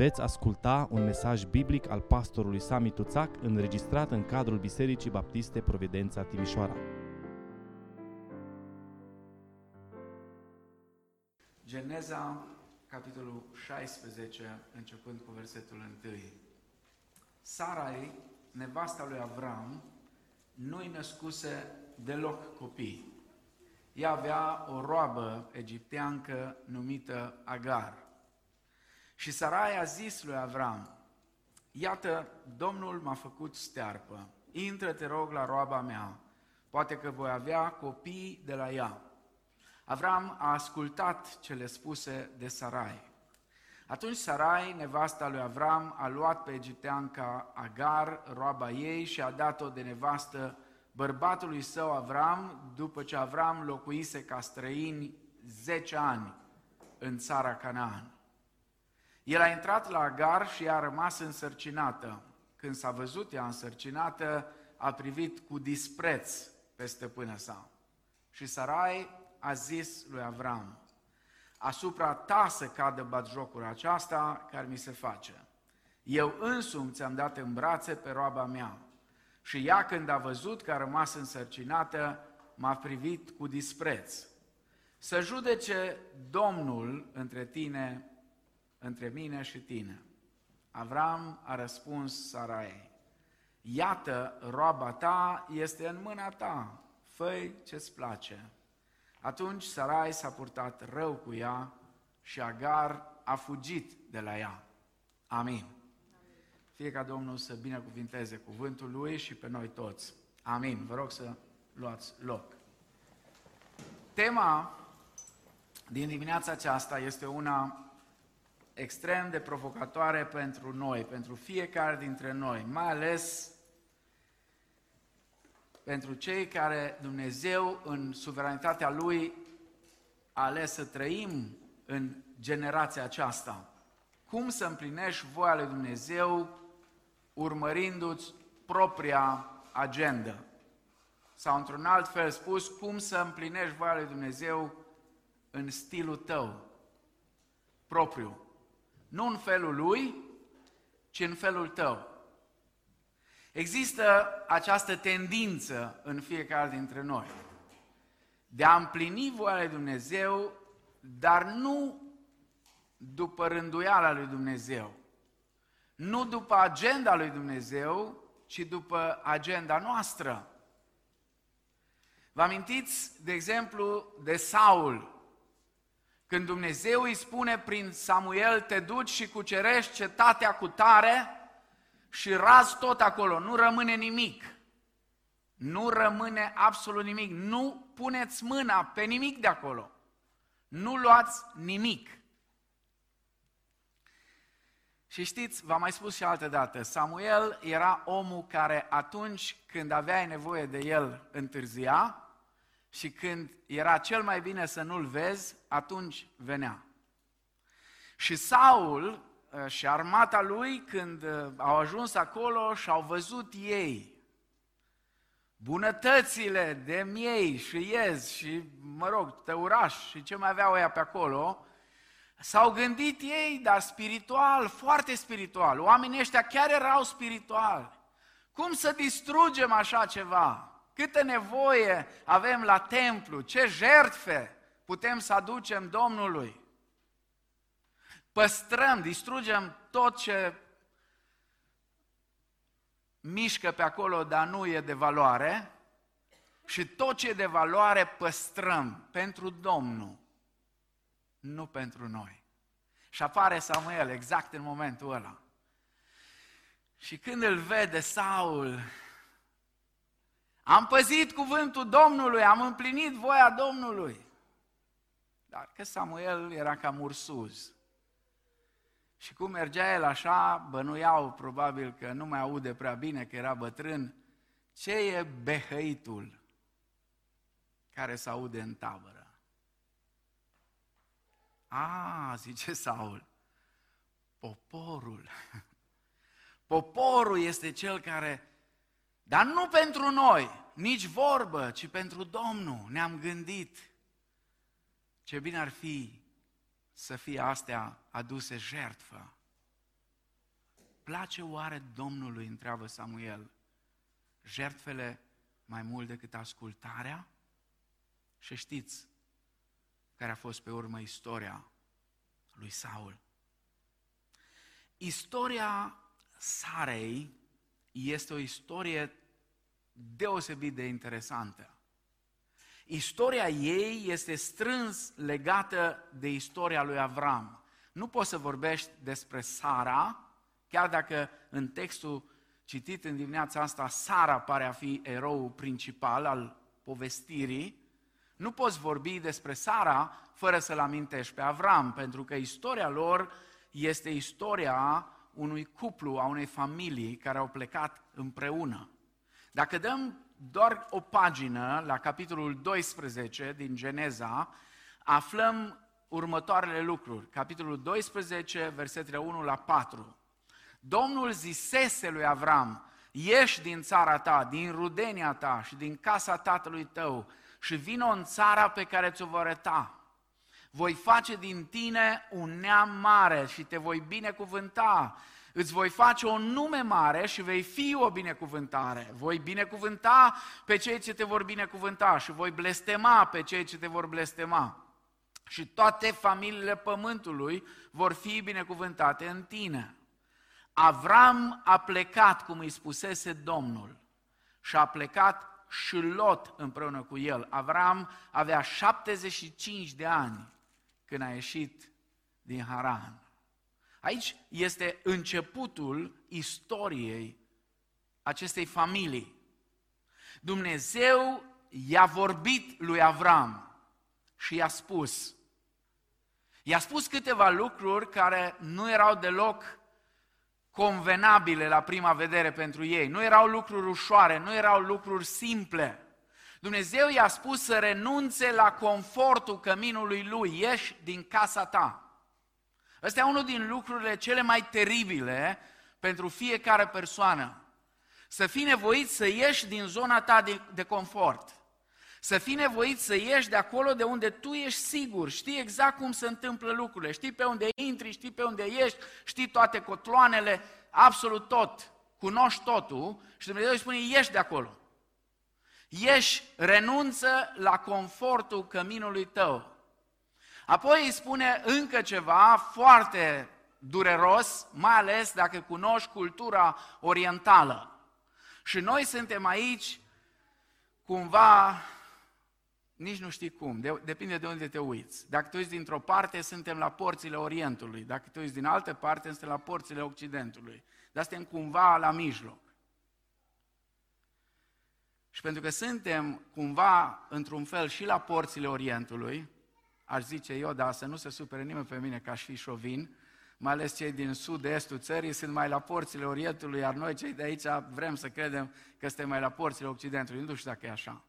Veți asculta un mesaj biblic al pastorului Sami Tuțac înregistrat în cadrul Bisericii Baptiste Providența Timișoara. Geneza, capitolul 16, începând cu versetul 1. Sarai, nevasta lui Avram, nu-i născuse deloc copii. Ea avea o roabă egipteancă numită Agar. Și Sarai a zis lui Avram, Iată, Domnul m-a făcut stearpă, intră, te rog, la roaba mea, poate că voi avea copii de la ea. Avram a ascultat cele spuse de Sarai. Atunci Sarai, nevasta lui Avram, a luat pe egipteanca Agar, roaba ei, și a dat-o de nevastă bărbatului său Avram, după ce Avram locuise ca străini 10 ani în țara Canaan. El a intrat la Agar și a rămas însărcinată. Când s-a văzut ea însărcinată, a privit cu dispreț pe stăpână sa. Și Sarai a zis lui Avram, asupra ta să cadă batjocura aceasta care mi se face. Eu însumi ți-am dat în brațe pe roaba mea. Și ea când a văzut că a rămas însărcinată, m-a privit cu dispreț. Să judece Domnul între tine între mine și tine. Avram a răspuns Sarai, iată, roaba ta este în mâna ta, fă ce-ți place. Atunci Sarai s-a purtat rău cu ea și Agar a fugit de la ea. Amin. Fie ca Domnul să binecuvinteze cuvântul Lui și pe noi toți. Amin. Vă rog să luați loc. Tema din dimineața aceasta este una extrem de provocatoare pentru noi, pentru fiecare dintre noi, mai ales pentru cei care Dumnezeu, în suveranitatea Lui, a ales să trăim în generația aceasta. Cum să împlinești voia lui Dumnezeu urmărindu-ți propria agendă? Sau, într-un alt fel spus, cum să împlinești voia lui Dumnezeu în stilul tău propriu. Nu în felul lui, ci în felul tău. Există această tendință în fiecare dintre noi de a împlini voia lui Dumnezeu, dar nu după rânduiala lui Dumnezeu, nu după agenda lui Dumnezeu, ci după agenda noastră. Vă amintiți, de exemplu, de Saul, când Dumnezeu îi spune prin Samuel, te duci și cucerești cetatea cu tare și raz tot acolo, nu rămâne nimic. Nu rămâne absolut nimic. Nu puneți mâna pe nimic de acolo. Nu luați nimic. Și știți, v-am mai spus și altă dată, Samuel era omul care atunci când aveai nevoie de el întârzia, și când era cel mai bine să nu-l vezi, atunci venea. Și Saul uh, și armata lui, când uh, au ajuns acolo și au văzut ei bunătățile de miei și iez și, mă rog, tăuraș și ce mai aveau ea pe acolo, s-au gândit ei, dar spiritual, foarte spiritual. Oamenii ăștia chiar erau spirituali. Cum să distrugem așa ceva? Câtă nevoie avem la templu, ce jertfe putem să aducem Domnului. Păstrăm, distrugem tot ce mișcă pe acolo, dar nu e de valoare, și tot ce e de valoare păstrăm pentru Domnul, nu pentru noi. Și apare Samuel exact în momentul ăla. Și când îl vede Saul, am păzit cuvântul Domnului, am împlinit voia Domnului. Dar că Samuel era cam ursuz. Și cum mergea el așa, bănuiau probabil că nu mai aude prea bine, că era bătrân. Ce e behăitul care se aude în tabără? A, zice Saul, poporul. Poporul este cel care dar nu pentru noi, nici vorbă, ci pentru Domnul. Ne-am gândit ce bine ar fi să fie astea aduse jertfă place oare Domnului, întreabă Samuel, jertfele mai mult decât ascultarea? Și știți care a fost pe urmă istoria lui Saul. Istoria Sarei este o istorie deosebit de interesantă. Istoria ei este strâns legată de istoria lui Avram. Nu poți să vorbești despre Sara, chiar dacă în textul citit în dimineața asta, Sara pare a fi eroul principal al povestirii, nu poți vorbi despre Sara fără să-l amintești pe Avram, pentru că istoria lor este istoria unui cuplu, a unei familii care au plecat împreună. Dacă dăm doar o pagină la capitolul 12 din Geneza, aflăm următoarele lucruri. Capitolul 12, versetele 1 la 4. Domnul zisese lui Avram, ieși din țara ta, din rudenia ta și din casa tatălui tău și vină în țara pe care ți-o voi arăta. Voi face din tine un neam mare și te voi binecuvânta. Îți voi face un nume mare și vei fi o binecuvântare. Voi binecuvânta pe cei ce te vor binecuvânta și voi blestema pe cei ce te vor blestema. Și toate familiile pământului vor fi binecuvântate în tine. Avram a plecat, cum îi spusese Domnul, și a plecat și Lot împreună cu el. Avram avea 75 de ani când a ieșit din Haran. Aici este începutul istoriei acestei familii. Dumnezeu i-a vorbit lui Avram și i-a spus. I-a spus câteva lucruri care nu erau deloc convenabile la prima vedere pentru ei. Nu erau lucruri ușoare, nu erau lucruri simple. Dumnezeu i-a spus să renunțe la confortul căminului lui, ieși din casa ta. Ăsta e unul din lucrurile cele mai teribile pentru fiecare persoană. Să fii nevoit să ieși din zona ta de, de confort. Să fii nevoit să ieși de acolo de unde tu ești sigur, știi exact cum se întâmplă lucrurile, știi pe unde intri, știi pe unde ești, știi toate cotloanele, absolut tot, cunoști totul și Dumnezeu îi spune, ieși de acolo. Ieși, renunță la confortul căminului tău. Apoi îi spune încă ceva foarte dureros, mai ales dacă cunoști cultura orientală. Și noi suntem aici cumva nici nu știi cum, de, depinde de unde te uiți. Dacă te uiți dintr-o parte, suntem la porțile Orientului, dacă te uiți din altă parte, suntem la porțile Occidentului. Dar suntem cumva la mijloc. Și pentru că suntem cumva, într-un fel, și la porțile Orientului, aș zice eu, dar să nu se supere nimeni pe mine ca aș fi șovin, mai ales cei din sud-estul țării sunt mai la porțile Orientului, iar noi cei de aici vrem să credem că suntem mai la porțile Occidentului. Nu știu dacă e așa.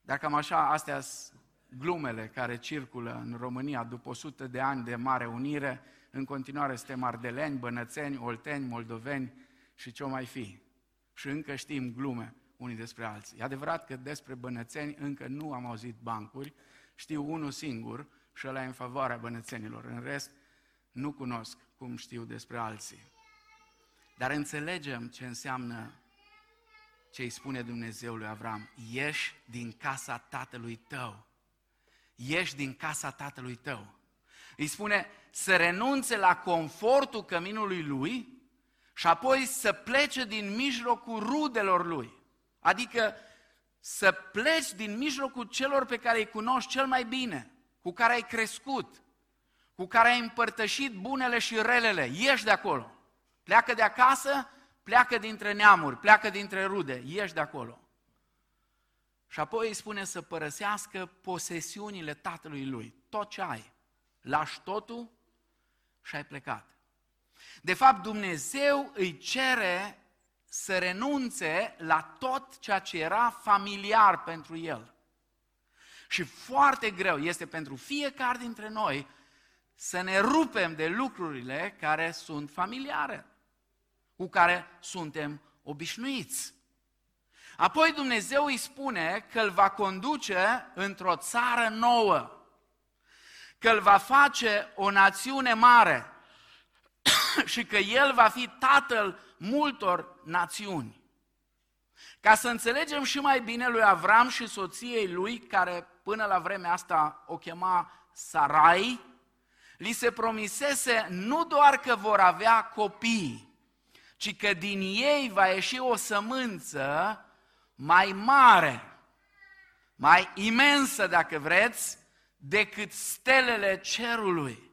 Dar cam așa, astea sunt glumele care circulă în România după 100 de ani de mare unire, în continuare suntem ardeleni, bănățeni, olteni, moldoveni și ce mai fi. Și încă știm glume unii despre alții. E adevărat că despre bănățeni încă nu am auzit bancuri, știu unul singur și ăla e în favoarea bănățenilor. În rest, nu cunosc cum știu despre alții. Dar înțelegem ce înseamnă ce îi spune Dumnezeu lui Avram, ieși din casa tatălui tău. Ieși din casa tatălui tău. Îi spune să renunțe la confortul căminului lui și apoi să plece din mijlocul rudelor lui. Adică să pleci din mijlocul celor pe care îi cunoști cel mai bine, cu care ai crescut, cu care ai împărtășit bunele și relele. Ieși de acolo. Pleacă de acasă pleacă dintre neamuri, pleacă dintre rude, ieși de acolo. Și apoi îi spune să părăsească posesiunile tatălui lui, tot ce ai. Lași totul și ai plecat. De fapt, Dumnezeu îi cere să renunțe la tot ceea ce era familiar pentru el. Și foarte greu este pentru fiecare dintre noi să ne rupem de lucrurile care sunt familiare cu care suntem obișnuiți. Apoi Dumnezeu îi spune că îl va conduce într-o țară nouă, că îl va face o națiune mare și că el va fi tatăl multor națiuni. Ca să înțelegem și mai bine lui Avram și soției lui, care până la vremea asta o chema Sarai, li se promisese nu doar că vor avea copii, ci că din ei va ieși o sămânță mai mare, mai imensă, dacă vreți, decât stelele cerului.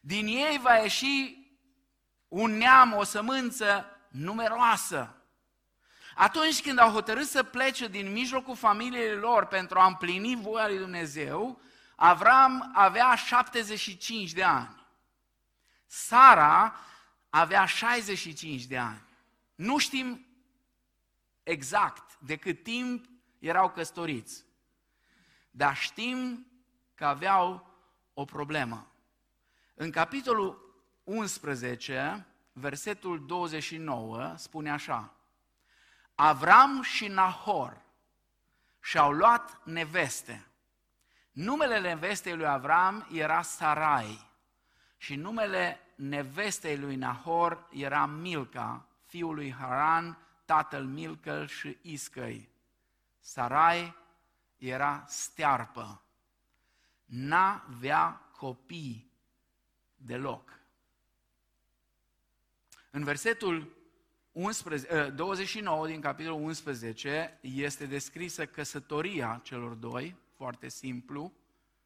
Din ei va ieși un neam, o sămânță numeroasă. Atunci când au hotărât să plece din mijlocul familiei lor pentru a împlini voia lui Dumnezeu, Avram avea 75 de ani. Sara avea 65 de ani. Nu știm exact de cât timp erau căsătoriți, dar știm că aveau o problemă. În capitolul 11, versetul 29, spune așa, Avram și Nahor și-au luat neveste. Numele nevestei lui Avram era Sarai și numele nevestei lui Nahor era Milca, fiul lui Haran, tatăl Milcăl și Iscăi. Sarai era stearpă, n-avea copii deloc. În versetul 11, 29 ă, din capitolul 11 este descrisă căsătoria celor doi, foarte simplu.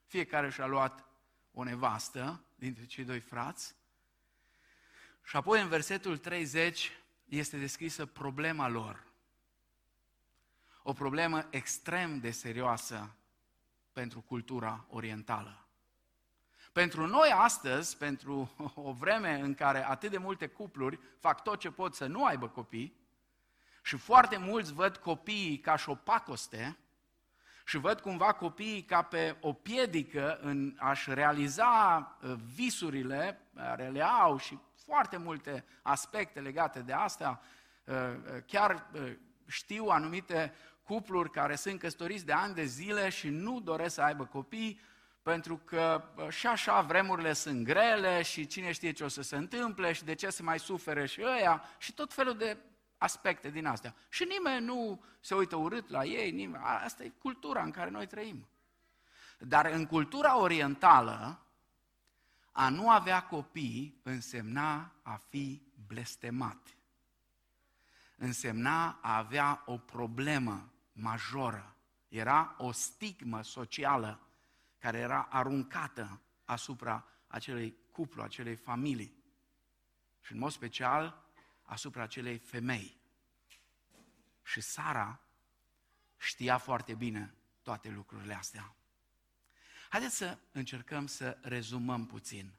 Fiecare și-a luat o nevastă dintre cei doi frați. Și apoi în versetul 30 este descrisă problema lor. O problemă extrem de serioasă pentru cultura orientală. Pentru noi astăzi, pentru o vreme în care atât de multe cupluri fac tot ce pot să nu aibă copii și foarte mulți văd copiii ca și o pacoste și văd cumva copiii ca pe o piedică în a-și realiza uh, visurile care le au și foarte multe aspecte legate de asta. Uh, uh, chiar știu anumite cupluri care sunt căsătoriți de ani de zile și nu doresc să aibă copii pentru că și așa vremurile sunt grele și cine știe ce o să se întâmple și de ce se mai sufere și ăia și tot felul de aspecte din astea. Și nimeni nu se uită urât la ei, nimeni. asta e cultura în care noi trăim. Dar în cultura orientală, a nu avea copii însemna a fi blestemat. Însemna a avea o problemă majoră. Era o stigmă socială care era aruncată asupra acelei cuplu, acelei familii. Și în mod special asupra acelei femei. Și Sara știa foarte bine toate lucrurile astea. Haideți să încercăm să rezumăm puțin.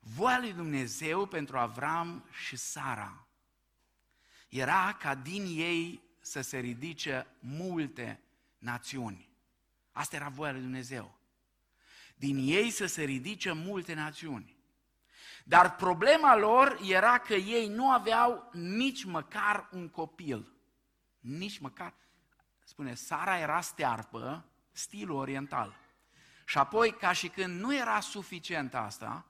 Voia lui Dumnezeu pentru Avram și Sara era ca din ei să se ridice multe națiuni. Asta era voia lui Dumnezeu din ei să se ridice multe națiuni. Dar problema lor era că ei nu aveau nici măcar un copil. Nici măcar. Spune, Sara era stearpă, stilul oriental. Și apoi, ca și când nu era suficient asta,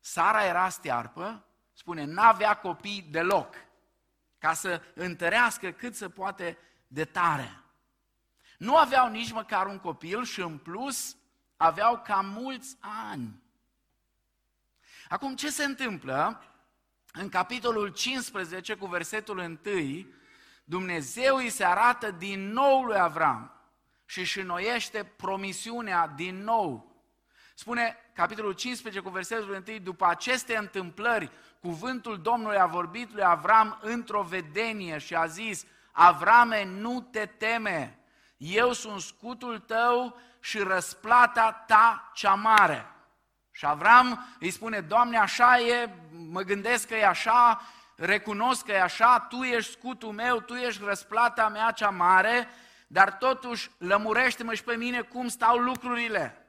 Sara era stearpă, spune, n-avea copii deloc, ca să întărească cât se poate de tare. Nu aveau nici măcar un copil și în plus aveau cam mulți ani. Acum, ce se întâmplă? În capitolul 15, cu versetul 1, Dumnezeu îi se arată din nou lui Avram și își înnoiește promisiunea din nou. Spune capitolul 15 cu versetul 1, după aceste întâmplări, cuvântul Domnului a vorbit lui Avram într-o vedenie și a zis, Avrame, nu te teme, eu sunt scutul tău și răsplata ta cea mare. Și Avram îi spune, Doamne, așa e, mă gândesc că e așa, recunosc că e așa, Tu ești scutul meu, Tu ești răsplata mea cea mare, dar totuși lămurește-mă și pe mine cum stau lucrurile.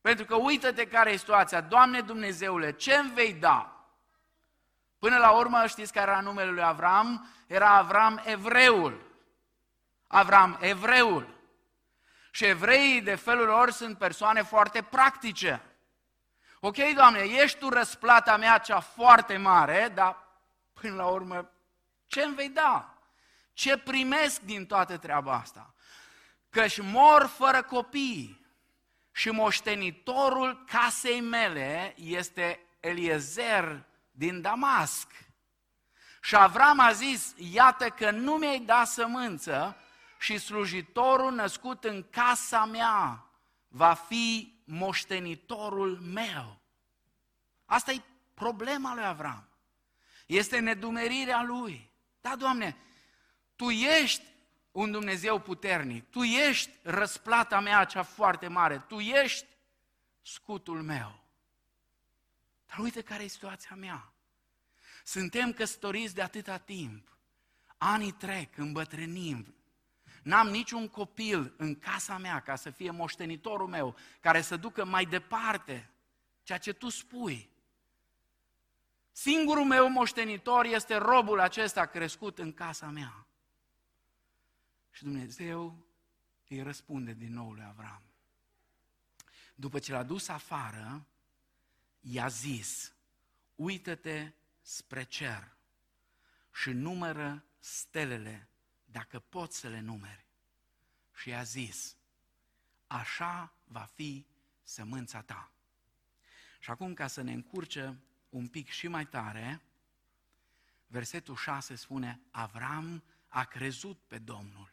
Pentru că uită-te care e situația. Doamne Dumnezeule, ce îmi vei da? Până la urmă, știți care era numele lui Avram? Era Avram evreul. Avram evreul. Și evreii de felul lor sunt persoane foarte practice. Ok, Doamne, ești Tu răsplata mea cea foarte mare, dar până la urmă, ce îmi vei da? Ce primesc din toată treaba asta? Căci mor fără copii și moștenitorul casei mele este Eliezer din Damasc. Și Avram a zis, iată că nu mi-ai dat sămânță și slujitorul născut în casa mea va fi moștenitorul meu. Asta e problema lui Avram. Este nedumerirea lui. Da, Doamne, Tu ești un Dumnezeu puternic. Tu ești răsplata mea cea foarte mare. Tu ești scutul meu. Dar uite care e situația mea. Suntem căsătoriți de atâta timp. Anii trec, îmbătrânim. N-am niciun copil în casa mea ca să fie moștenitorul meu, care să ducă mai departe ceea ce tu spui. Singurul meu moștenitor este robul acesta crescut în casa mea. Și Dumnezeu îi răspunde din nou lui Avram. După ce l-a dus afară, i-a zis, uită-te spre cer și numără stelele, dacă poți să le numeri. Și i-a zis, așa va fi sămânța ta. Și acum, ca să ne încurce un pic și mai tare, versetul 6 spune, Avram a crezut pe Domnul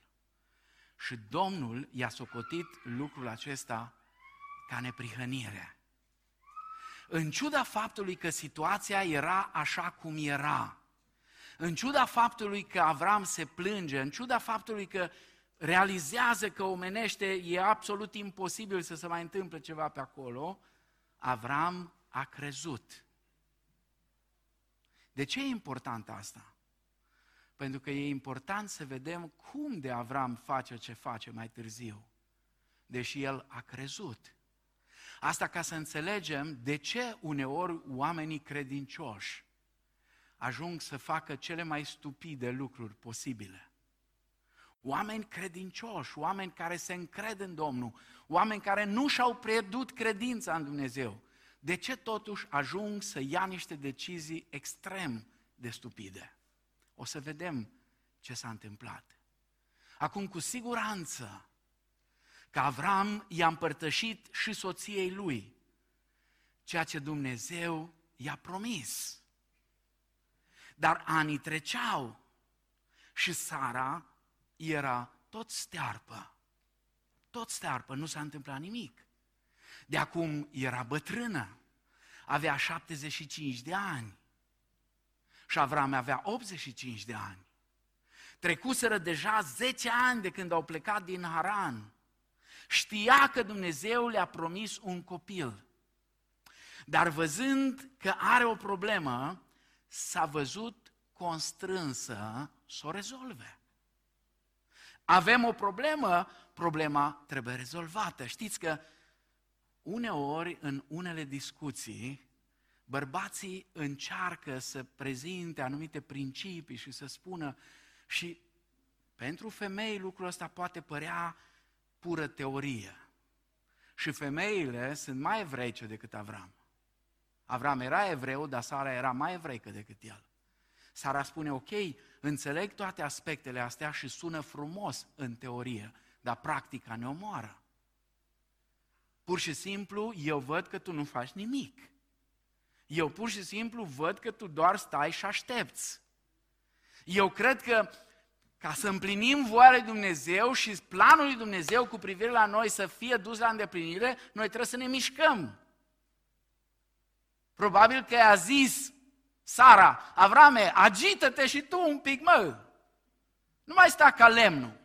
și Domnul i-a socotit lucrul acesta ca neprihănire. În ciuda faptului că situația era așa cum era, în ciuda faptului că Avram se plânge, în ciuda faptului că realizează că omenește e absolut imposibil să se mai întâmple ceva pe acolo, Avram a crezut. De ce e important asta? Pentru că e important să vedem cum de Avram face ce face mai târziu, deși el a crezut. Asta ca să înțelegem de ce uneori oamenii credincioși ajung să facă cele mai stupide lucruri posibile. Oameni credincioși, oameni care se încred în Domnul, oameni care nu și-au pierdut credința în Dumnezeu. De ce totuși ajung să ia niște decizii extrem de stupide? O să vedem ce s-a întâmplat. Acum, cu siguranță, că Avram i-a împărtășit și soției lui ceea ce Dumnezeu i-a promis. Dar anii treceau și Sara era tot stearpă. Tot stearpă, nu s-a întâmplat nimic. De acum era bătrână, avea 75 de ani. Și Avram avea 85 de ani. Trecuseră deja 10 ani de când au plecat din Haran. Știa că Dumnezeu le-a promis un copil. Dar văzând că are o problemă, s-a văzut constrânsă să o rezolve. Avem o problemă, problema trebuie rezolvată. Știți că uneori, în unele discuții, bărbații încearcă să prezinte anumite principii și să spună și pentru femei lucrul ăsta poate părea pură teorie. Și femeile sunt mai evreice decât Avram. Avram era evreu, dar Sara era mai evreică decât el. Sara spune, ok, înțeleg toate aspectele astea și sună frumos în teorie, dar practica ne omoară. Pur și simplu, eu văd că tu nu faci nimic. Eu pur și simplu văd că tu doar stai și aștepți. Eu cred că ca să împlinim voia lui Dumnezeu și planul lui Dumnezeu cu privire la noi să fie dus la îndeplinire, noi trebuie să ne mișcăm. Probabil că i-a zis Sara, Avrame, agită-te și tu un pic, mă! Nu mai sta ca lemnul.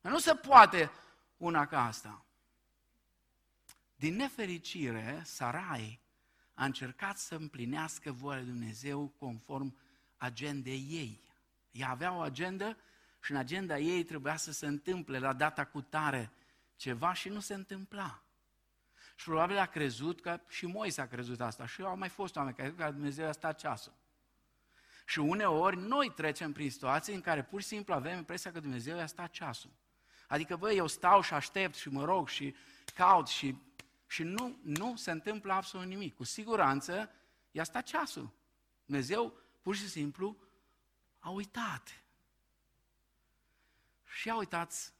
Nu se poate una ca asta. Din nefericire, Sarai a încercat să împlinească voia lui Dumnezeu conform agendei ei. Ea avea o agendă și în agenda ei trebuia să se întâmple la data cu tare ceva și nu se întâmpla. Și probabil a crezut că și Moise a crezut asta și au mai fost oameni care că Dumnezeu a stat ceasul. Și uneori noi trecem prin situații în care pur și simplu avem impresia că Dumnezeu i-a stat ceasul. Adică, băi, eu stau și aștept și mă rog și caut și și nu, nu se întâmplă absolut nimic. Cu siguranță i-a stat ceasul. Dumnezeu pur și simplu a uitat. Și a uitați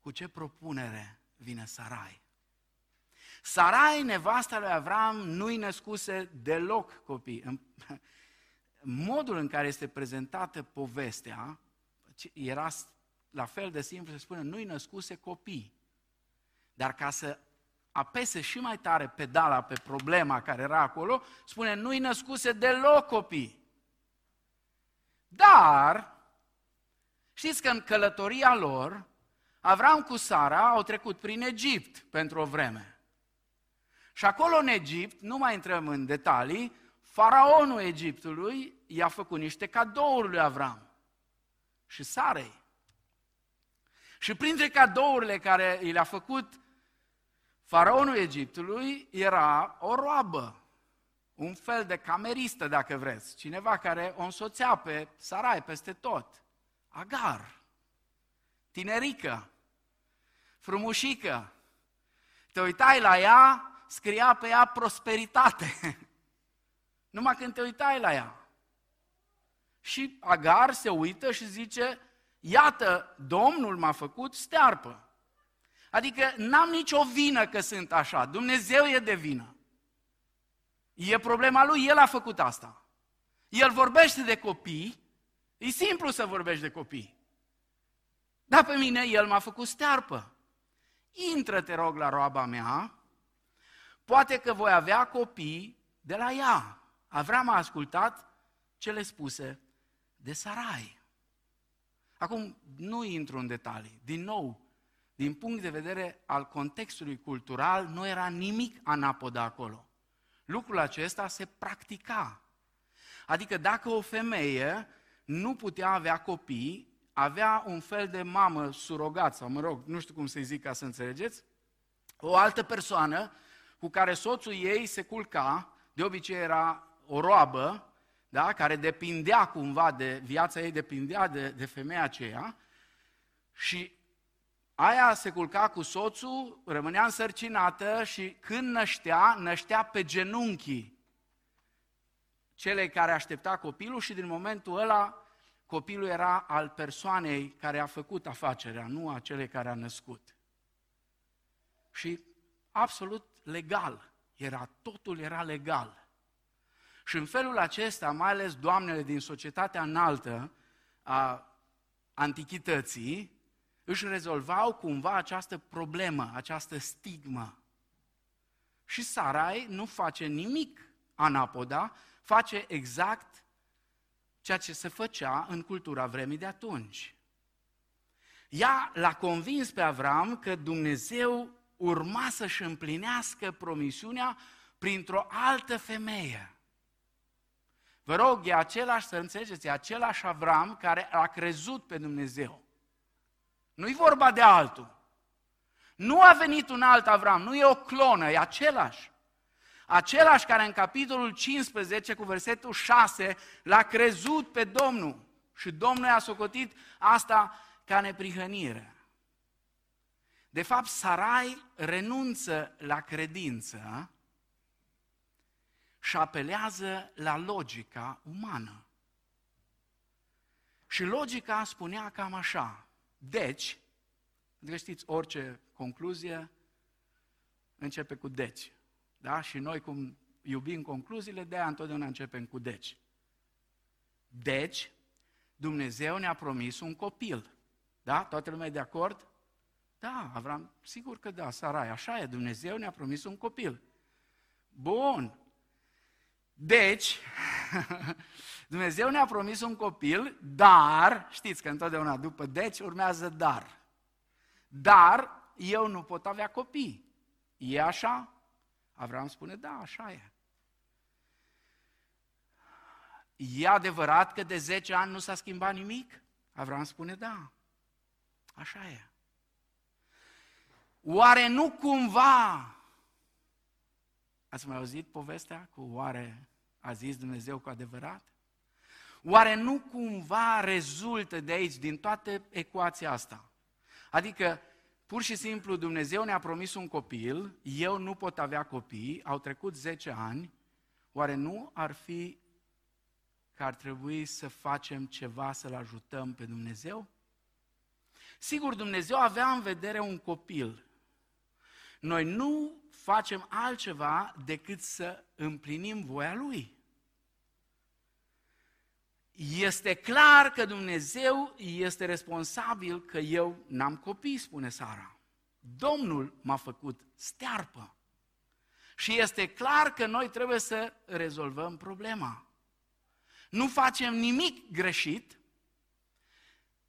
cu ce propunere vine Sarai. Sarai, nevasta lui Avram, nu-i născuse deloc copii. În modul în care este prezentată povestea era la fel de simplu, se spune, nu-i născuse copii. Dar ca să apese și mai tare pedala pe problema care era acolo, spune, nu-i născuse deloc copii. Dar, știți că în călătoria lor, Avram cu Sara au trecut prin Egipt pentru o vreme. Și acolo în Egipt, nu mai intrăm în detalii, faraonul Egiptului i-a făcut niște cadouri lui Avram și Sarei. Și printre cadourile care i le-a făcut faraonul Egiptului era o roabă, un fel de cameristă, dacă vreți, cineva care o însoțea pe Sarai peste tot. Agar, tinerică, frumușică. Te uitai la ea, scria pe ea prosperitate. Numai când te uitai la ea. Și Agar se uită și zice, iată, Domnul m-a făcut stearpă. Adică n-am nicio vină că sunt așa, Dumnezeu e de vină. E problema lui, el a făcut asta. El vorbește de copii, e simplu să vorbești de copii. Dar pe mine el m-a făcut stearpă. Intră, te rog, la roaba mea, poate că voi avea copii de la ea. Avram a ascultat cele spuse de Sarai. Acum, nu intru în detalii. Din nou, din punct de vedere al contextului cultural, nu era nimic anapod acolo. Lucrul acesta se practica. Adică dacă o femeie nu putea avea copii, avea un fel de mamă surogat, sau mă rog, nu știu cum să-i zic ca să înțelegeți, o altă persoană cu care soțul ei se culca, de obicei era o roabă, da? care depindea cumva de, viața ei depindea de, de femeia aceea și aia se culca cu soțul, rămânea însărcinată și când năștea, năștea pe genunchii celei care aștepta copilul și din momentul ăla copilul era al persoanei care a făcut afacerea, nu a celei care a născut. Și absolut legal era, totul era legal. Și în felul acesta, mai ales doamnele din societatea înaltă a antichității, își rezolvau cumva această problemă, această stigmă. Și Sarai nu face nimic anapoda, face exact ceea ce se făcea în cultura vremii de atunci. Ea l-a convins pe Avram că Dumnezeu urma să-și împlinească promisiunea printr-o altă femeie. Vă rog, e același, să înțelegeți, e același Avram care a crezut pe Dumnezeu. Nu-i vorba de altul. Nu a venit un alt Avram, nu e o clonă, e același. Același care în capitolul 15 cu versetul 6 l-a crezut pe Domnul și Domnul i-a socotit asta ca neprihănire. De fapt, Sarai renunță la credință și apelează la logica umană. Și logica spunea cam așa. Deci, adică știți, orice concluzie începe cu deci. Da? Și noi, cum iubim concluziile, de aia întotdeauna începem cu deci. Deci, Dumnezeu ne-a promis un copil. Da? Toată lumea e de acord? Da, Avram, sigur că da, Sarai, așa e, Dumnezeu ne-a promis un copil. Bun, deci, Dumnezeu ne-a promis un copil, dar, știți că întotdeauna după deci urmează dar. Dar eu nu pot avea copii. E așa? Avram spune, da, așa e. E adevărat că de 10 ani nu s-a schimbat nimic? Avram spune, da, așa e. Oare nu cumva Ați mai auzit povestea cu oare a zis Dumnezeu cu adevărat? Oare nu cumva rezultă de aici, din toată ecuația asta? Adică Pur și simplu Dumnezeu ne-a promis un copil, eu nu pot avea copii, au trecut 10 ani, oare nu ar fi că ar trebui să facem ceva să-L ajutăm pe Dumnezeu? Sigur, Dumnezeu avea în vedere un copil. Noi nu facem altceva decât să împlinim voia Lui. Este clar că Dumnezeu este responsabil că eu n-am copii, spune Sara. Domnul m-a făcut stearpă. Și este clar că noi trebuie să rezolvăm problema. Nu facem nimic greșit,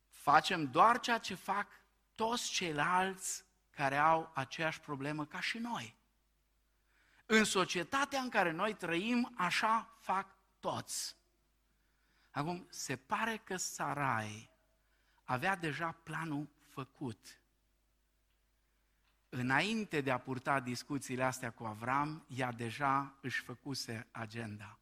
facem doar ceea ce fac toți ceilalți care au aceeași problemă ca și noi. În societatea în care noi trăim, așa fac toți. Acum, se pare că Sarai avea deja planul făcut. Înainte de a purta discuțiile astea cu Avram, ea deja își făcuse agenda.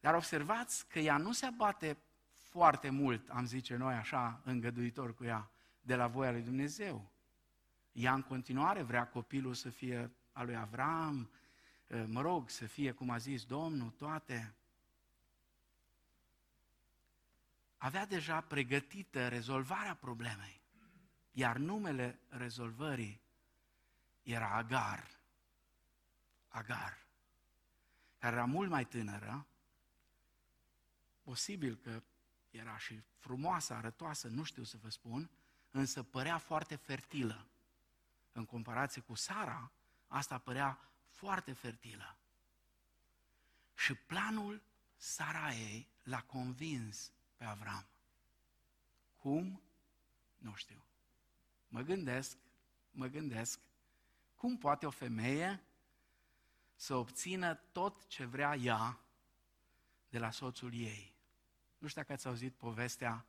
Dar observați că ea nu se abate foarte mult, am zice noi așa, îngăduitor cu ea, de la voia lui Dumnezeu. Ea în continuare vrea copilul să fie al lui Avram, mă rog, să fie, cum a zis Domnul, toate. avea deja pregătită rezolvarea problemei, iar numele rezolvării era Agar. Agar, care era mult mai tânără, posibil că era și frumoasă, arătoasă, nu știu să vă spun, însă părea foarte fertilă. În comparație cu Sara, asta părea foarte fertilă. Și planul Saraei l-a convins pe Avram. Cum? Nu știu. Mă gândesc, mă gândesc, cum poate o femeie să obțină tot ce vrea ea de la soțul ei? Nu știu dacă ați auzit povestea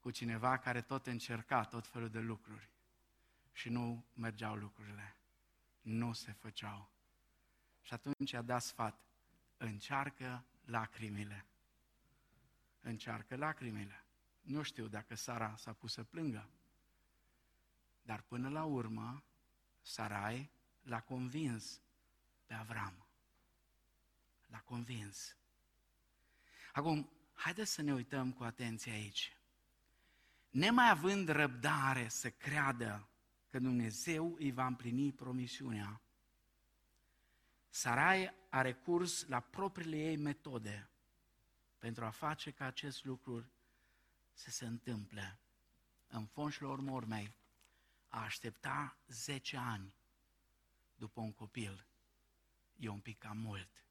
cu cineva care tot încerca tot felul de lucruri și nu mergeau lucrurile, nu se făceau. Și atunci a dat sfat, încearcă lacrimile încearcă lacrimile. Nu știu dacă Sara s-a pus să plângă, dar până la urmă, Sarai l-a convins pe Avram. L-a convins. Acum, haideți să ne uităm cu atenție aici. Nemai având răbdare să creadă că Dumnezeu îi va împlini promisiunea, Sarai a recurs la propriile ei metode pentru a face ca acest lucru să se întâmple. În fond și la urmă urmei, a aștepta 10 ani după un copil e un pic cam mult.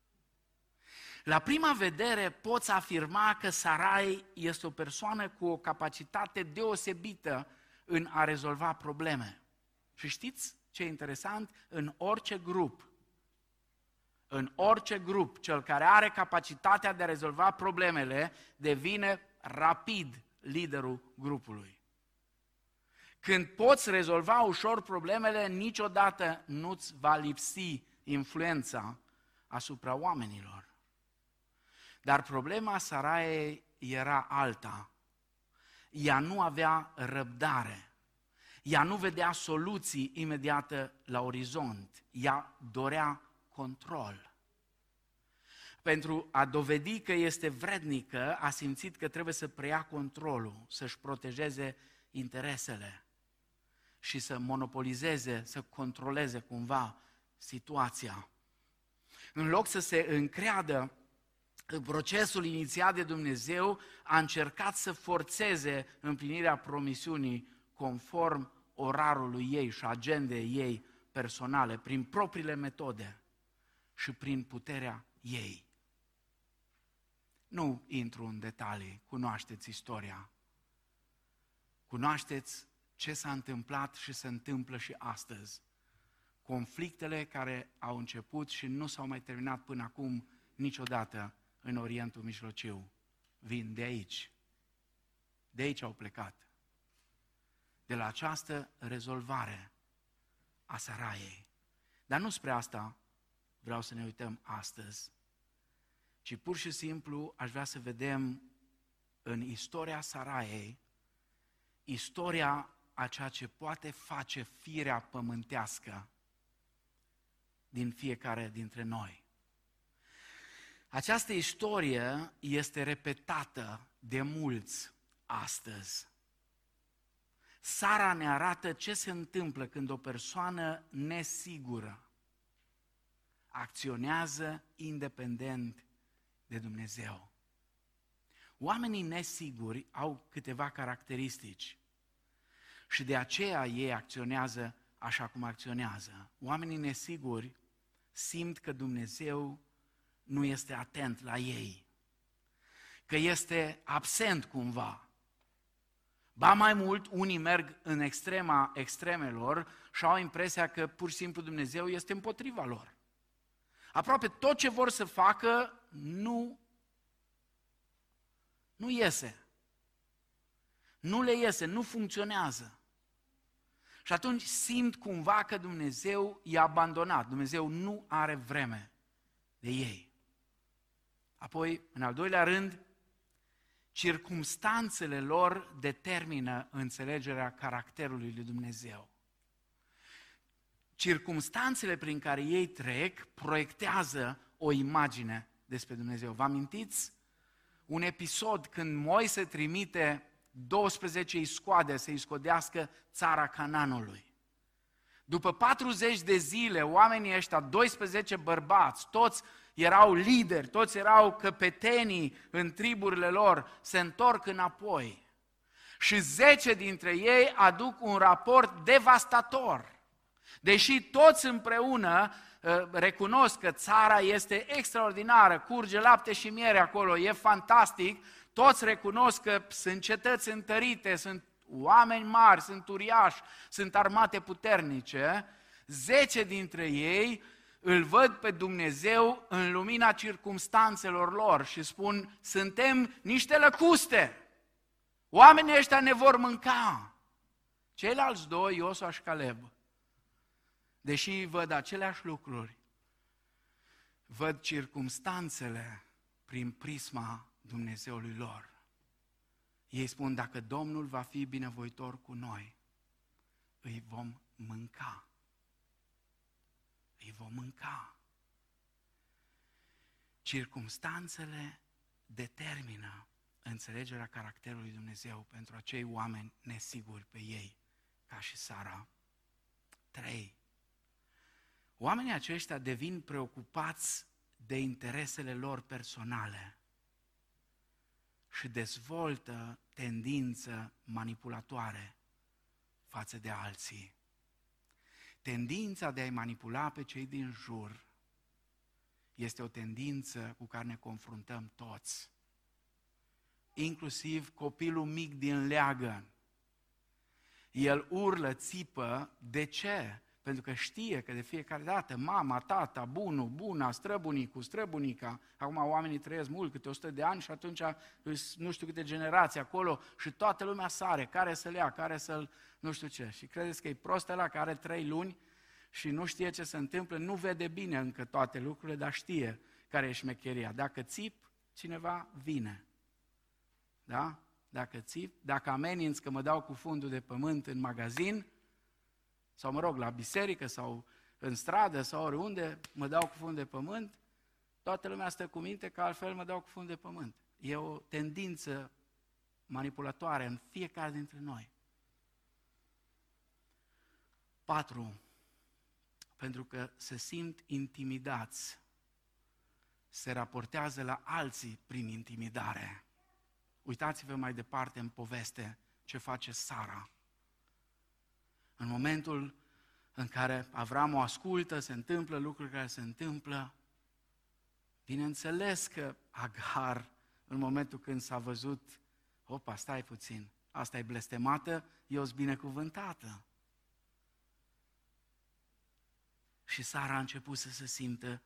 La prima vedere poți afirma că Sarai este o persoană cu o capacitate deosebită în a rezolva probleme. Și știți ce e interesant? În orice grup în orice grup, cel care are capacitatea de a rezolva problemele devine rapid liderul grupului. Când poți rezolva ușor problemele, niciodată nu-ți va lipsi influența asupra oamenilor. Dar problema Saraei era alta. Ea nu avea răbdare. Ea nu vedea soluții imediată la orizont. Ea dorea control. Pentru a dovedi că este vrednică, a simțit că trebuie să preia controlul, să-și protejeze interesele și să monopolizeze, să controleze cumva situația. În loc să se încreadă în procesul inițiat de Dumnezeu, a încercat să forțeze împlinirea promisiunii conform orarului ei și agendei ei personale, prin propriile metode și prin puterea ei. Nu intru în detalii, cunoașteți istoria. Cunoașteți ce s-a întâmplat și se întâmplă și astăzi. Conflictele care au început și nu s-au mai terminat până acum niciodată în Orientul Mijlociu vin de aici. De aici au plecat. De la această rezolvare a Saraiei. Dar nu spre asta vreau să ne uităm astăzi, ci pur și simplu aș vrea să vedem în istoria Saraiei, istoria a ceea ce poate face firea pământească din fiecare dintre noi. Această istorie este repetată de mulți astăzi. Sara ne arată ce se întâmplă când o persoană nesigură acționează independent de Dumnezeu. Oamenii nesiguri au câteva caracteristici și de aceea ei acționează așa cum acționează. Oamenii nesiguri simt că Dumnezeu nu este atent la ei, că este absent cumva. Ba mai mult, unii merg în extrema extremelor și au impresia că pur și simplu Dumnezeu este împotriva lor. Aproape tot ce vor să facă nu, nu iese. Nu le iese, nu funcționează. Și atunci simt cumva că Dumnezeu i-a abandonat. Dumnezeu nu are vreme de ei. Apoi, în al doilea rând, circumstanțele lor determină înțelegerea caracterului lui Dumnezeu. Circumstanțele prin care ei trec proiectează o imagine despre Dumnezeu. Vă amintiți un episod când Moise trimite 12 iscoade să-i scodească țara Cananului. După 40 de zile, oamenii ăștia, 12 bărbați, toți erau lideri, toți erau căpetenii în triburile lor, se întorc înapoi. Și 10 dintre ei aduc un raport devastator. Deși toți împreună ă, recunosc că țara este extraordinară, curge lapte și miere acolo, e fantastic, toți recunosc că sunt cetăți întărite, sunt oameni mari, sunt uriași, sunt armate puternice, zece dintre ei îl văd pe Dumnezeu în lumina circumstanțelor lor și spun, suntem niște lăcuste. Oamenii ăștia ne vor mânca. Ceilalți doi, Iosua și Caleb, deși văd aceleași lucruri, văd circumstanțele prin prisma Dumnezeului lor. Ei spun, dacă Domnul va fi binevoitor cu noi, îi vom mânca. Îi vom mânca. Circumstanțele determină înțelegerea caracterului Dumnezeu pentru acei oameni nesiguri pe ei, ca și Sara. 3. Oamenii aceștia devin preocupați de interesele lor personale și dezvoltă tendință manipulatoare față de alții. Tendința de a-i manipula pe cei din jur este o tendință cu care ne confruntăm toți. Inclusiv copilul mic din leagăn. El urlă, țipă, de ce? Pentru că știe că de fiecare dată mama, tata, bunul, buna, străbunicul, străbunica, acum oamenii trăiesc mult, câte 100 de ani și atunci nu știu câte generații acolo și toată lumea sare, care să-l ia, care să-l, nu știu ce. Și credeți că e prost la care are trei luni și nu știe ce se întâmplă, nu vede bine încă toate lucrurile, dar știe care e șmecheria. Dacă țip, cineva vine. Da? Dacă țip, dacă ameninți că mă dau cu fundul de pământ în magazin, sau mă rog, la biserică sau în stradă sau oriunde, mă dau cu fund de pământ, toată lumea stă cu minte că altfel mă dau cu fund de pământ. E o tendință manipulatoare în fiecare dintre noi. Patru, pentru că se simt intimidați, se raportează la alții prin intimidare. Uitați-vă mai departe în poveste ce face Sara. În momentul în care Avram o ascultă, se întâmplă lucruri care se întâmplă, bineînțeles că Agar, în momentul când s-a văzut, opa, stai puțin, asta e blestemată, eu sunt binecuvântată. Și Sara a început să se simtă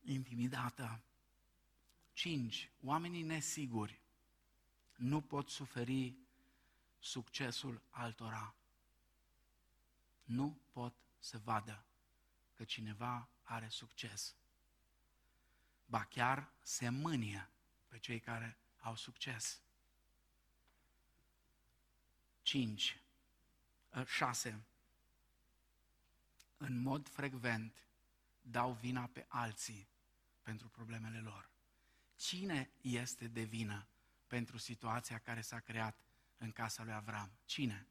intimidată. 5. Oamenii nesiguri nu pot suferi succesul altora nu pot să vadă că cineva are succes. Ba chiar se mânie pe cei care au succes. 5. 6. În mod frecvent dau vina pe alții pentru problemele lor. Cine este de vină pentru situația care s-a creat în casa lui Avram? Cine?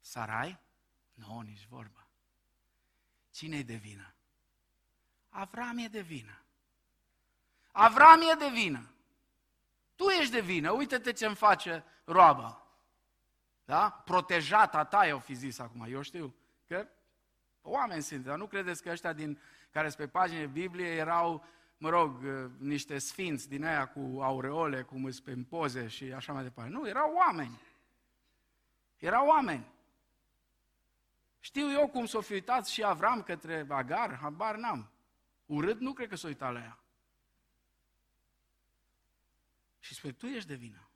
Sarai? Nu, nici vorba. Cine e de vină? Avram e de vină. Avram e de vină. Tu ești de vină. Uite-te ce-mi face roaba. Da? Protejata ta, eu fi zis acum. Eu știu că oameni sunt, dar nu credeți că ăștia din care sunt pe paginile Bibliei erau, mă rog, niște sfinți din aia cu aureole, cum îți pe poze și așa mai departe. Nu, erau oameni. Erau oameni. Știu eu cum s-o fi uitat și Avram către Agar, habar n-am. Urât nu cred că s-o uitat la ea. Și spune, tu ești de vină.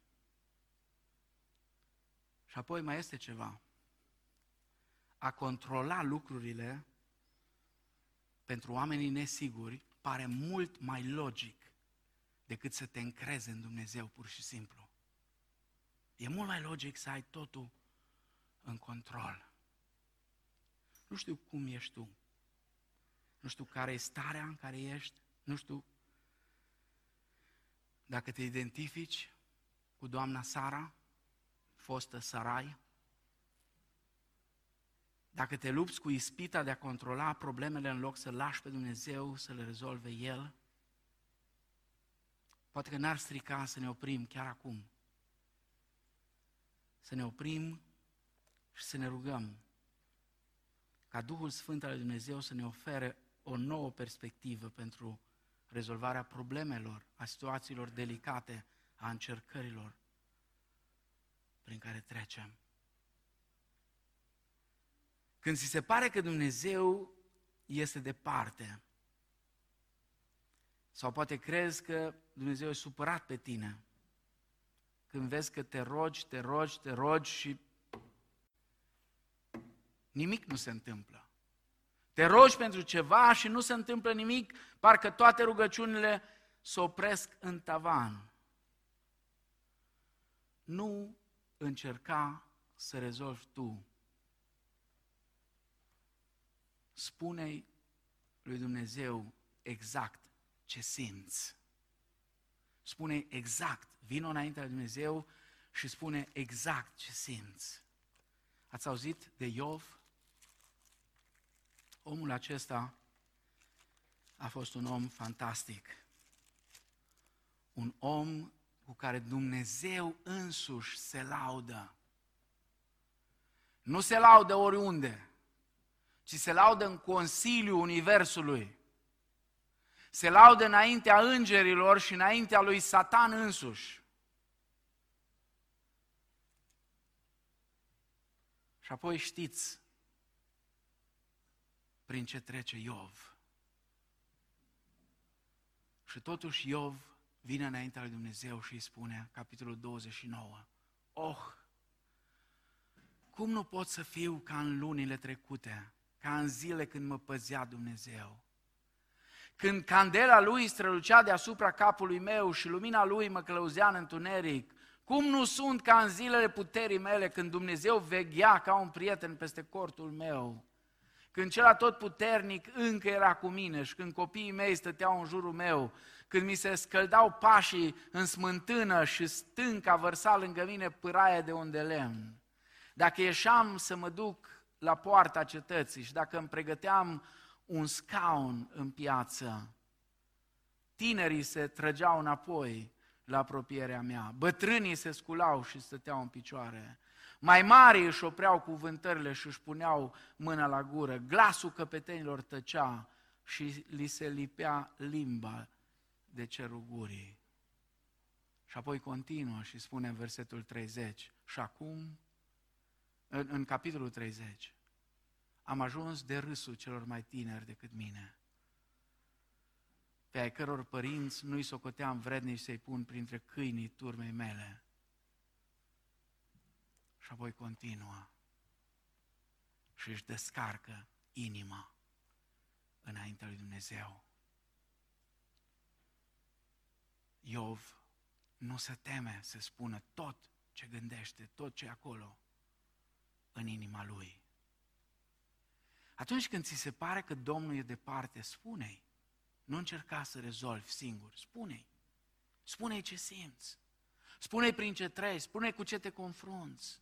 Și apoi mai este ceva. A controla lucrurile pentru oamenii nesiguri pare mult mai logic decât să te încrezi în Dumnezeu pur și simplu. E mult mai logic să ai totul în control. Nu știu cum ești tu. Nu știu care e starea în care ești. Nu știu dacă te identifici cu doamna Sara, fostă Sarai, dacă te lupți cu ispita de a controla problemele în loc să lași pe Dumnezeu să le rezolve El, poate că n-ar strica să ne oprim chiar acum. Să ne oprim și să ne rugăm ca Duhul Sfânt al lui Dumnezeu să ne ofere o nouă perspectivă pentru rezolvarea problemelor, a situațiilor delicate, a încercărilor prin care trecem. Când ți se pare că Dumnezeu este departe, sau poate crezi că Dumnezeu e supărat pe tine, când vezi că te rogi, te rogi, te rogi și nimic nu se întâmplă. Te rogi pentru ceva și nu se întâmplă nimic, parcă toate rugăciunile se opresc în tavan. Nu încerca să rezolvi tu. Spune-i lui Dumnezeu exact ce simți. Spune exact, vină înaintea lui Dumnezeu și spune exact ce simți. Ați auzit de Iov? Omul acesta a fost un om fantastic. Un om cu care Dumnezeu însuși se laudă. Nu se laudă oriunde, ci se laudă în Consiliul Universului. Se laudă înaintea îngerilor și înaintea lui Satan însuși. Și apoi știți prin ce trece Iov. Și totuși Iov vine înaintea lui Dumnezeu și îi spune, capitolul 29, Oh, cum nu pot să fiu ca în lunile trecute, ca în zile când mă păzea Dumnezeu? Când candela lui strălucea deasupra capului meu și lumina lui mă călăuzea în întuneric, cum nu sunt ca în zilele puterii mele, când Dumnezeu veghea ca un prieten peste cortul meu? Când cel atotputernic încă era cu mine și când copiii mei stăteau în jurul meu, când mi se scăldau pașii în smântână și stânca vărsa lângă mine pâraie de unde lemn. Dacă ieșeam să mă duc la poarta cetății și dacă îmi pregăteam un scaun în piață, tinerii se trăgeau înapoi la apropierea mea, bătrânii se sculau și stăteau în picioare, mai mari își opreau cuvântările și își puneau mâna la gură. Glasul căpetenilor tăcea și li se lipea limba de cerul gurii. Și apoi continuă și spune în versetul 30, și acum, în, în capitolul 30, am ajuns de râsul celor mai tineri decât mine, pe ai căror părinți nu-i socoteam vrednici să-i pun printre câinii turmei mele. Și apoi continuă și își descarcă inima înaintea lui Dumnezeu. Iov nu se teme să spună tot ce gândește, tot ce e acolo în inima lui. Atunci când ți se pare că Domnul e departe, spune-i. Nu încerca să rezolvi singur, spune-i. Spune-i ce simți. Spune-i prin ce treci, spune-i cu ce te confrunți.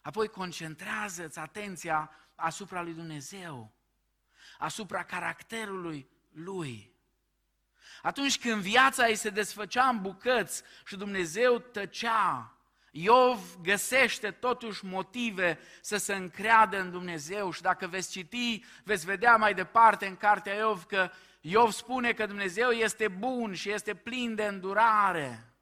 Apoi concentrează-ți atenția asupra lui Dumnezeu, asupra caracterului lui. Atunci când viața ei se desfăcea în bucăți și Dumnezeu tăcea, Iov găsește totuși motive să se încreadă în Dumnezeu și dacă veți citi, veți vedea mai departe în cartea Iov că Iov spune că Dumnezeu este bun și este plin de îndurare.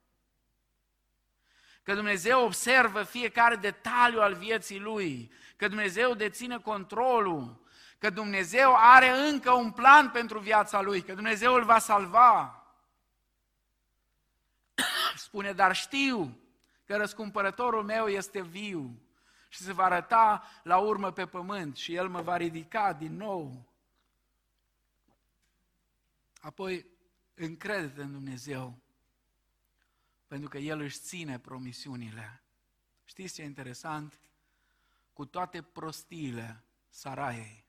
Că Dumnezeu observă fiecare detaliu al vieții lui, că Dumnezeu deține controlul, că Dumnezeu are încă un plan pentru viața lui, că Dumnezeu îl va salva. Spune, dar știu că răscumpărătorul meu este viu și se va arăta la urmă pe pământ și el mă va ridica din nou. Apoi, încrede în Dumnezeu, pentru că El își ține promisiunile. Știți ce e interesant? Cu toate prostiile Saraiei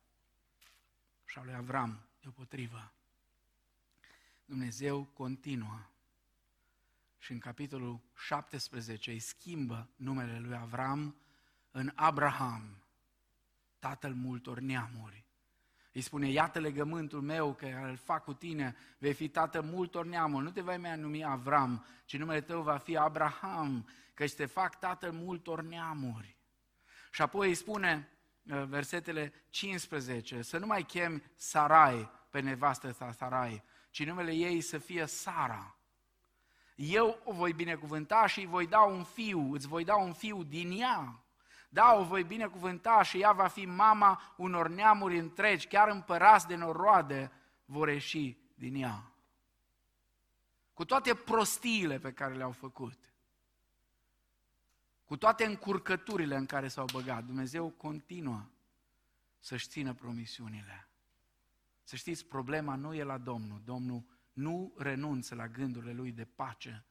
și a lui Avram deopotrivă, Dumnezeu continuă și în capitolul 17 îi schimbă numele lui Avram în Abraham, tatăl multor neamuri. Îi spune, iată legământul meu că îl fac cu tine, vei fi tată multor neamuri. Nu te vei mai numi Avram, ci numele tău va fi Abraham, că te fac tatăl multor neamuri. Și apoi îi spune, uh, versetele 15, să nu mai chemi Sarai pe nevastă ta Sarai, ci numele ei să fie Sara. Eu o voi binecuvânta și îi voi da un fiu, îți voi da un fiu din ea. Da, o voi binecuvânta și ea va fi mama unor neamuri întregi, chiar împărați de noroade vor ieși din ea. Cu toate prostiile pe care le-au făcut, cu toate încurcăturile în care s-au băgat, Dumnezeu continuă să-și țină promisiunile. Să știți, problema nu e la Domnul. Domnul nu renunță la gândurile lui de pace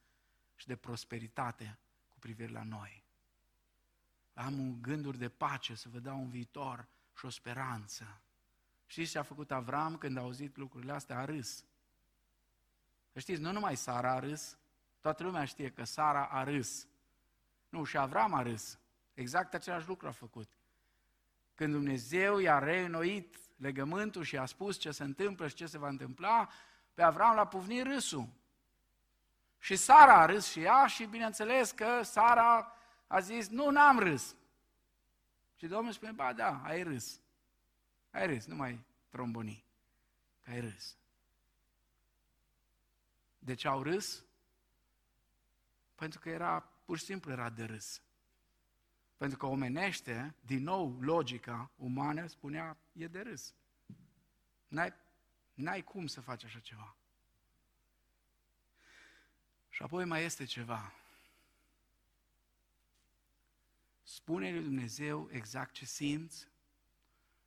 și de prosperitate cu privire la noi. Am gânduri de pace, să vă dau un viitor și o speranță. Știți ce a făcut Avram când a auzit lucrurile astea? A râs. Știți, nu numai Sara a râs, toată lumea știe că Sara a râs. Nu, și Avram a râs. Exact același lucru a făcut. Când Dumnezeu i-a reînnoit legământul și a spus ce se întâmplă și ce se va întâmpla, pe Avram l-a puvnit râsul. Și Sara a râs și ea și bineînțeles că Sara a zis, nu, n-am râs. Și Domnul spune, ba da, ai râs. Ai râs, nu mai tromboni, că ai râs. De ce au râs? Pentru că era, pur și simplu era de râs. Pentru că omenește, din nou, logica umană spunea, e de râs. N-ai, n-ai cum să faci așa ceva. Și apoi mai este ceva. Spune lui Dumnezeu exact ce simți,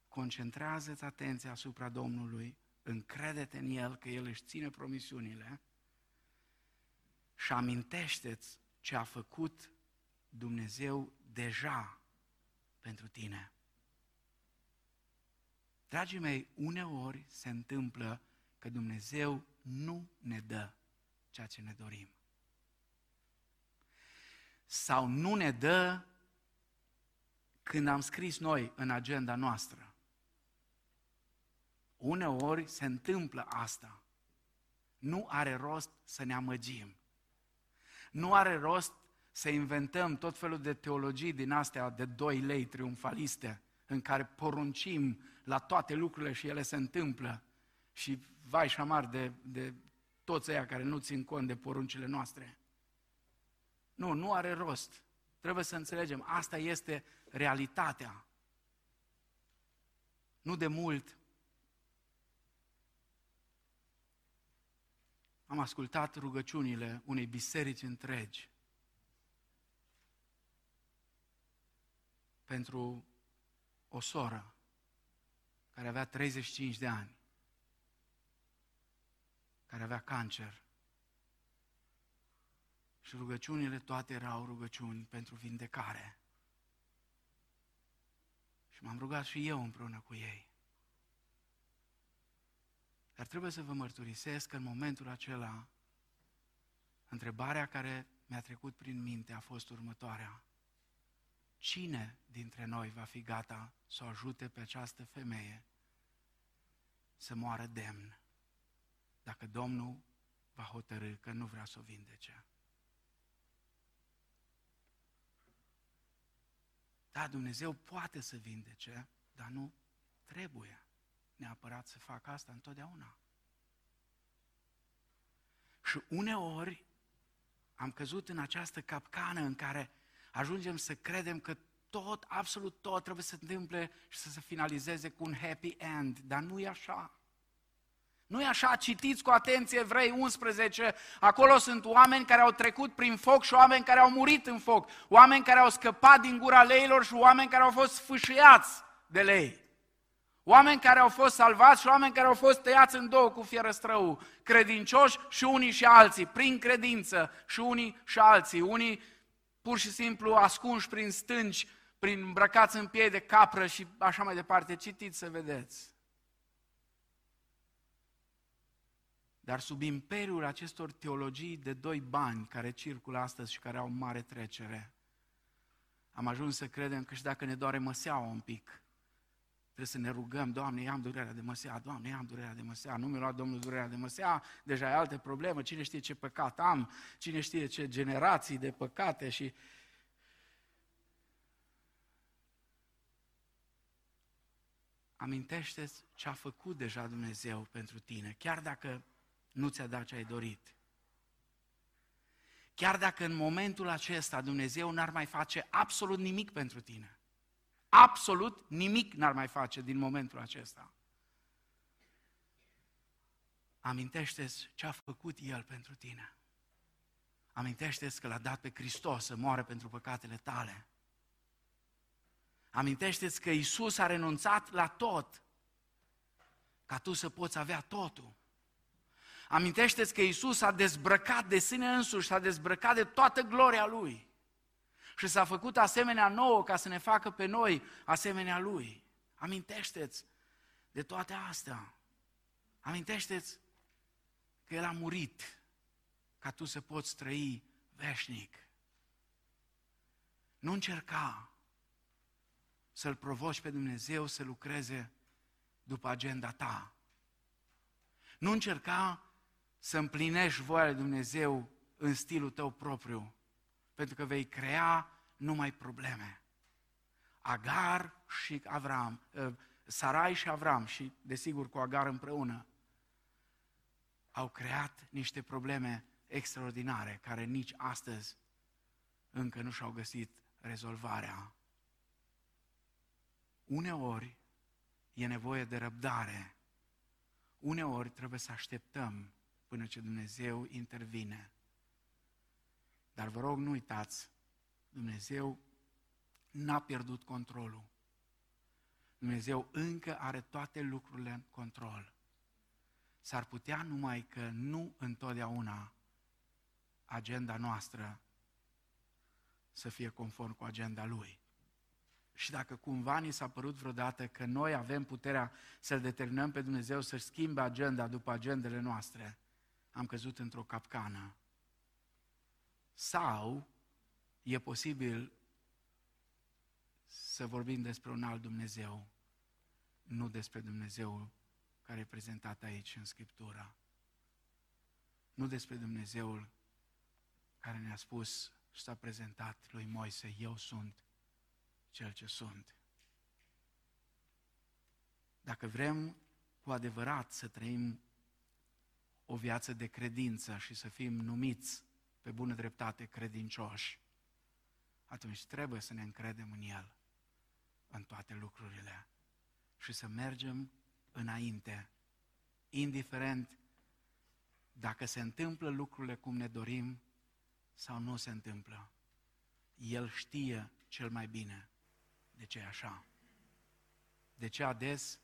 concentrează-ți atenția asupra Domnului, încrede-te în El că El își ține promisiunile și amintește-ți ce a făcut Dumnezeu deja pentru tine. Dragii mei, uneori se întâmplă că Dumnezeu nu ne dă ceea ce ne dorim. Sau nu ne dă când am scris noi în agenda noastră. Uneori se întâmplă asta. Nu are rost să ne amăgim. Nu are rost să inventăm tot felul de teologii din astea de 2 lei triumfaliste, în care poruncim la toate lucrurile și ele se întâmplă. Și vai și amar de, de toți ăia care nu țin cont de poruncile noastre. Nu, nu are rost. Trebuie să înțelegem, asta este realitatea. Nu de mult am ascultat rugăciunile unei biserici întregi pentru o soră care avea 35 de ani, care avea cancer. Și rugăciunile toate erau rugăciuni pentru vindecare. Și m-am rugat și eu împreună cu ei. Dar trebuie să vă mărturisesc că în momentul acela, întrebarea care mi-a trecut prin minte a fost următoarea. Cine dintre noi va fi gata să o ajute pe această femeie să moară demn dacă Domnul va hotărâ că nu vrea să o vindece? Da, Dumnezeu poate să vindece, dar nu trebuie neapărat să facă asta întotdeauna. Și uneori am căzut în această capcană în care ajungem să credem că tot, absolut tot trebuie să se întâmple și să se finalizeze cu un happy end, dar nu e așa. Nu e așa, citiți cu atenție Vrei 11, acolo sunt oameni care au trecut prin foc și oameni care au murit în foc, oameni care au scăpat din gura leilor și oameni care au fost fâșiați de lei. Oameni care au fost salvați și oameni care au fost tăiați în două cu fierăstrău, credincioși și unii și alții, prin credință și unii și alții, unii pur și simplu ascunși prin stânci, prin îmbrăcați în piei de capră și așa mai departe. Citiți să vedeți. Dar sub imperiul acestor teologii de doi bani care circulă astăzi și care au mare trecere, am ajuns să credem că și dacă ne doare măseaua un pic, trebuie să ne rugăm, Doamne, am durerea de măsea, Doamne, am durerea de măsea, nu mi-a luat Domnul durerea de măsea, deja e altă problemă, cine știe ce păcat am, cine știe ce generații de păcate și... Amintește-ți ce a făcut deja Dumnezeu pentru tine, chiar dacă nu ți-a dat ce ai dorit. Chiar dacă în momentul acesta Dumnezeu n-ar mai face absolut nimic pentru tine. Absolut nimic n-ar mai face din momentul acesta. Amintește-ți ce a făcut El pentru tine. Amintește-ți că l-a dat pe Hristos să moară pentru păcatele tale. Amintește-ți că Isus a renunțat la tot ca tu să poți avea totul. Amintește-ți că Isus s-a dezbrăcat de sine însuși, s-a dezbrăcat de toată gloria Lui. Și s-a făcut asemenea nouă ca să ne facă pe noi asemenea Lui. Amintește-ți de toate astea. Amintește-ți că El a murit ca tu să poți trăi veșnic. Nu încerca să-L provoci pe Dumnezeu să lucreze după agenda ta. Nu încerca să împlinești voia lui Dumnezeu în stilul tău propriu, pentru că vei crea numai probleme. Agar și Avram, ă, Sarai și Avram și desigur cu Agar împreună, au creat niște probleme extraordinare care nici astăzi încă nu și-au găsit rezolvarea. Uneori e nevoie de răbdare. Uneori trebuie să așteptăm până ce Dumnezeu intervine. Dar vă rog, nu uitați, Dumnezeu n-a pierdut controlul. Dumnezeu încă are toate lucrurile în control. S-ar putea numai că nu întotdeauna agenda noastră să fie conform cu agenda Lui. Și dacă cumva ni s-a părut vreodată că noi avem puterea să-L determinăm pe Dumnezeu să-și schimbe agenda după agendele noastre, am căzut într-o capcană. Sau e posibil să vorbim despre un alt Dumnezeu, nu despre Dumnezeu care e prezentat aici în Scriptură. Nu despre Dumnezeul care ne-a spus și s-a prezentat lui Moise, eu sunt cel ce sunt. Dacă vrem cu adevărat să trăim o viață de credință și să fim numiți pe bună dreptate credincioși, atunci trebuie să ne încredem în El, în toate lucrurile și să mergem înainte, indiferent dacă se întâmplă lucrurile cum ne dorim sau nu se întâmplă. El știe cel mai bine de ce e așa. De ce ades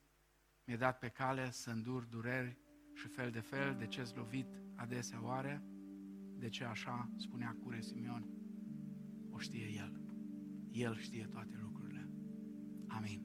mi-a dat pe cale să îndur dureri și fel de fel, de ce lovit adesea oare, de ce așa, spunea Cure Simion, o știe El. El știe toate lucrurile. Amin.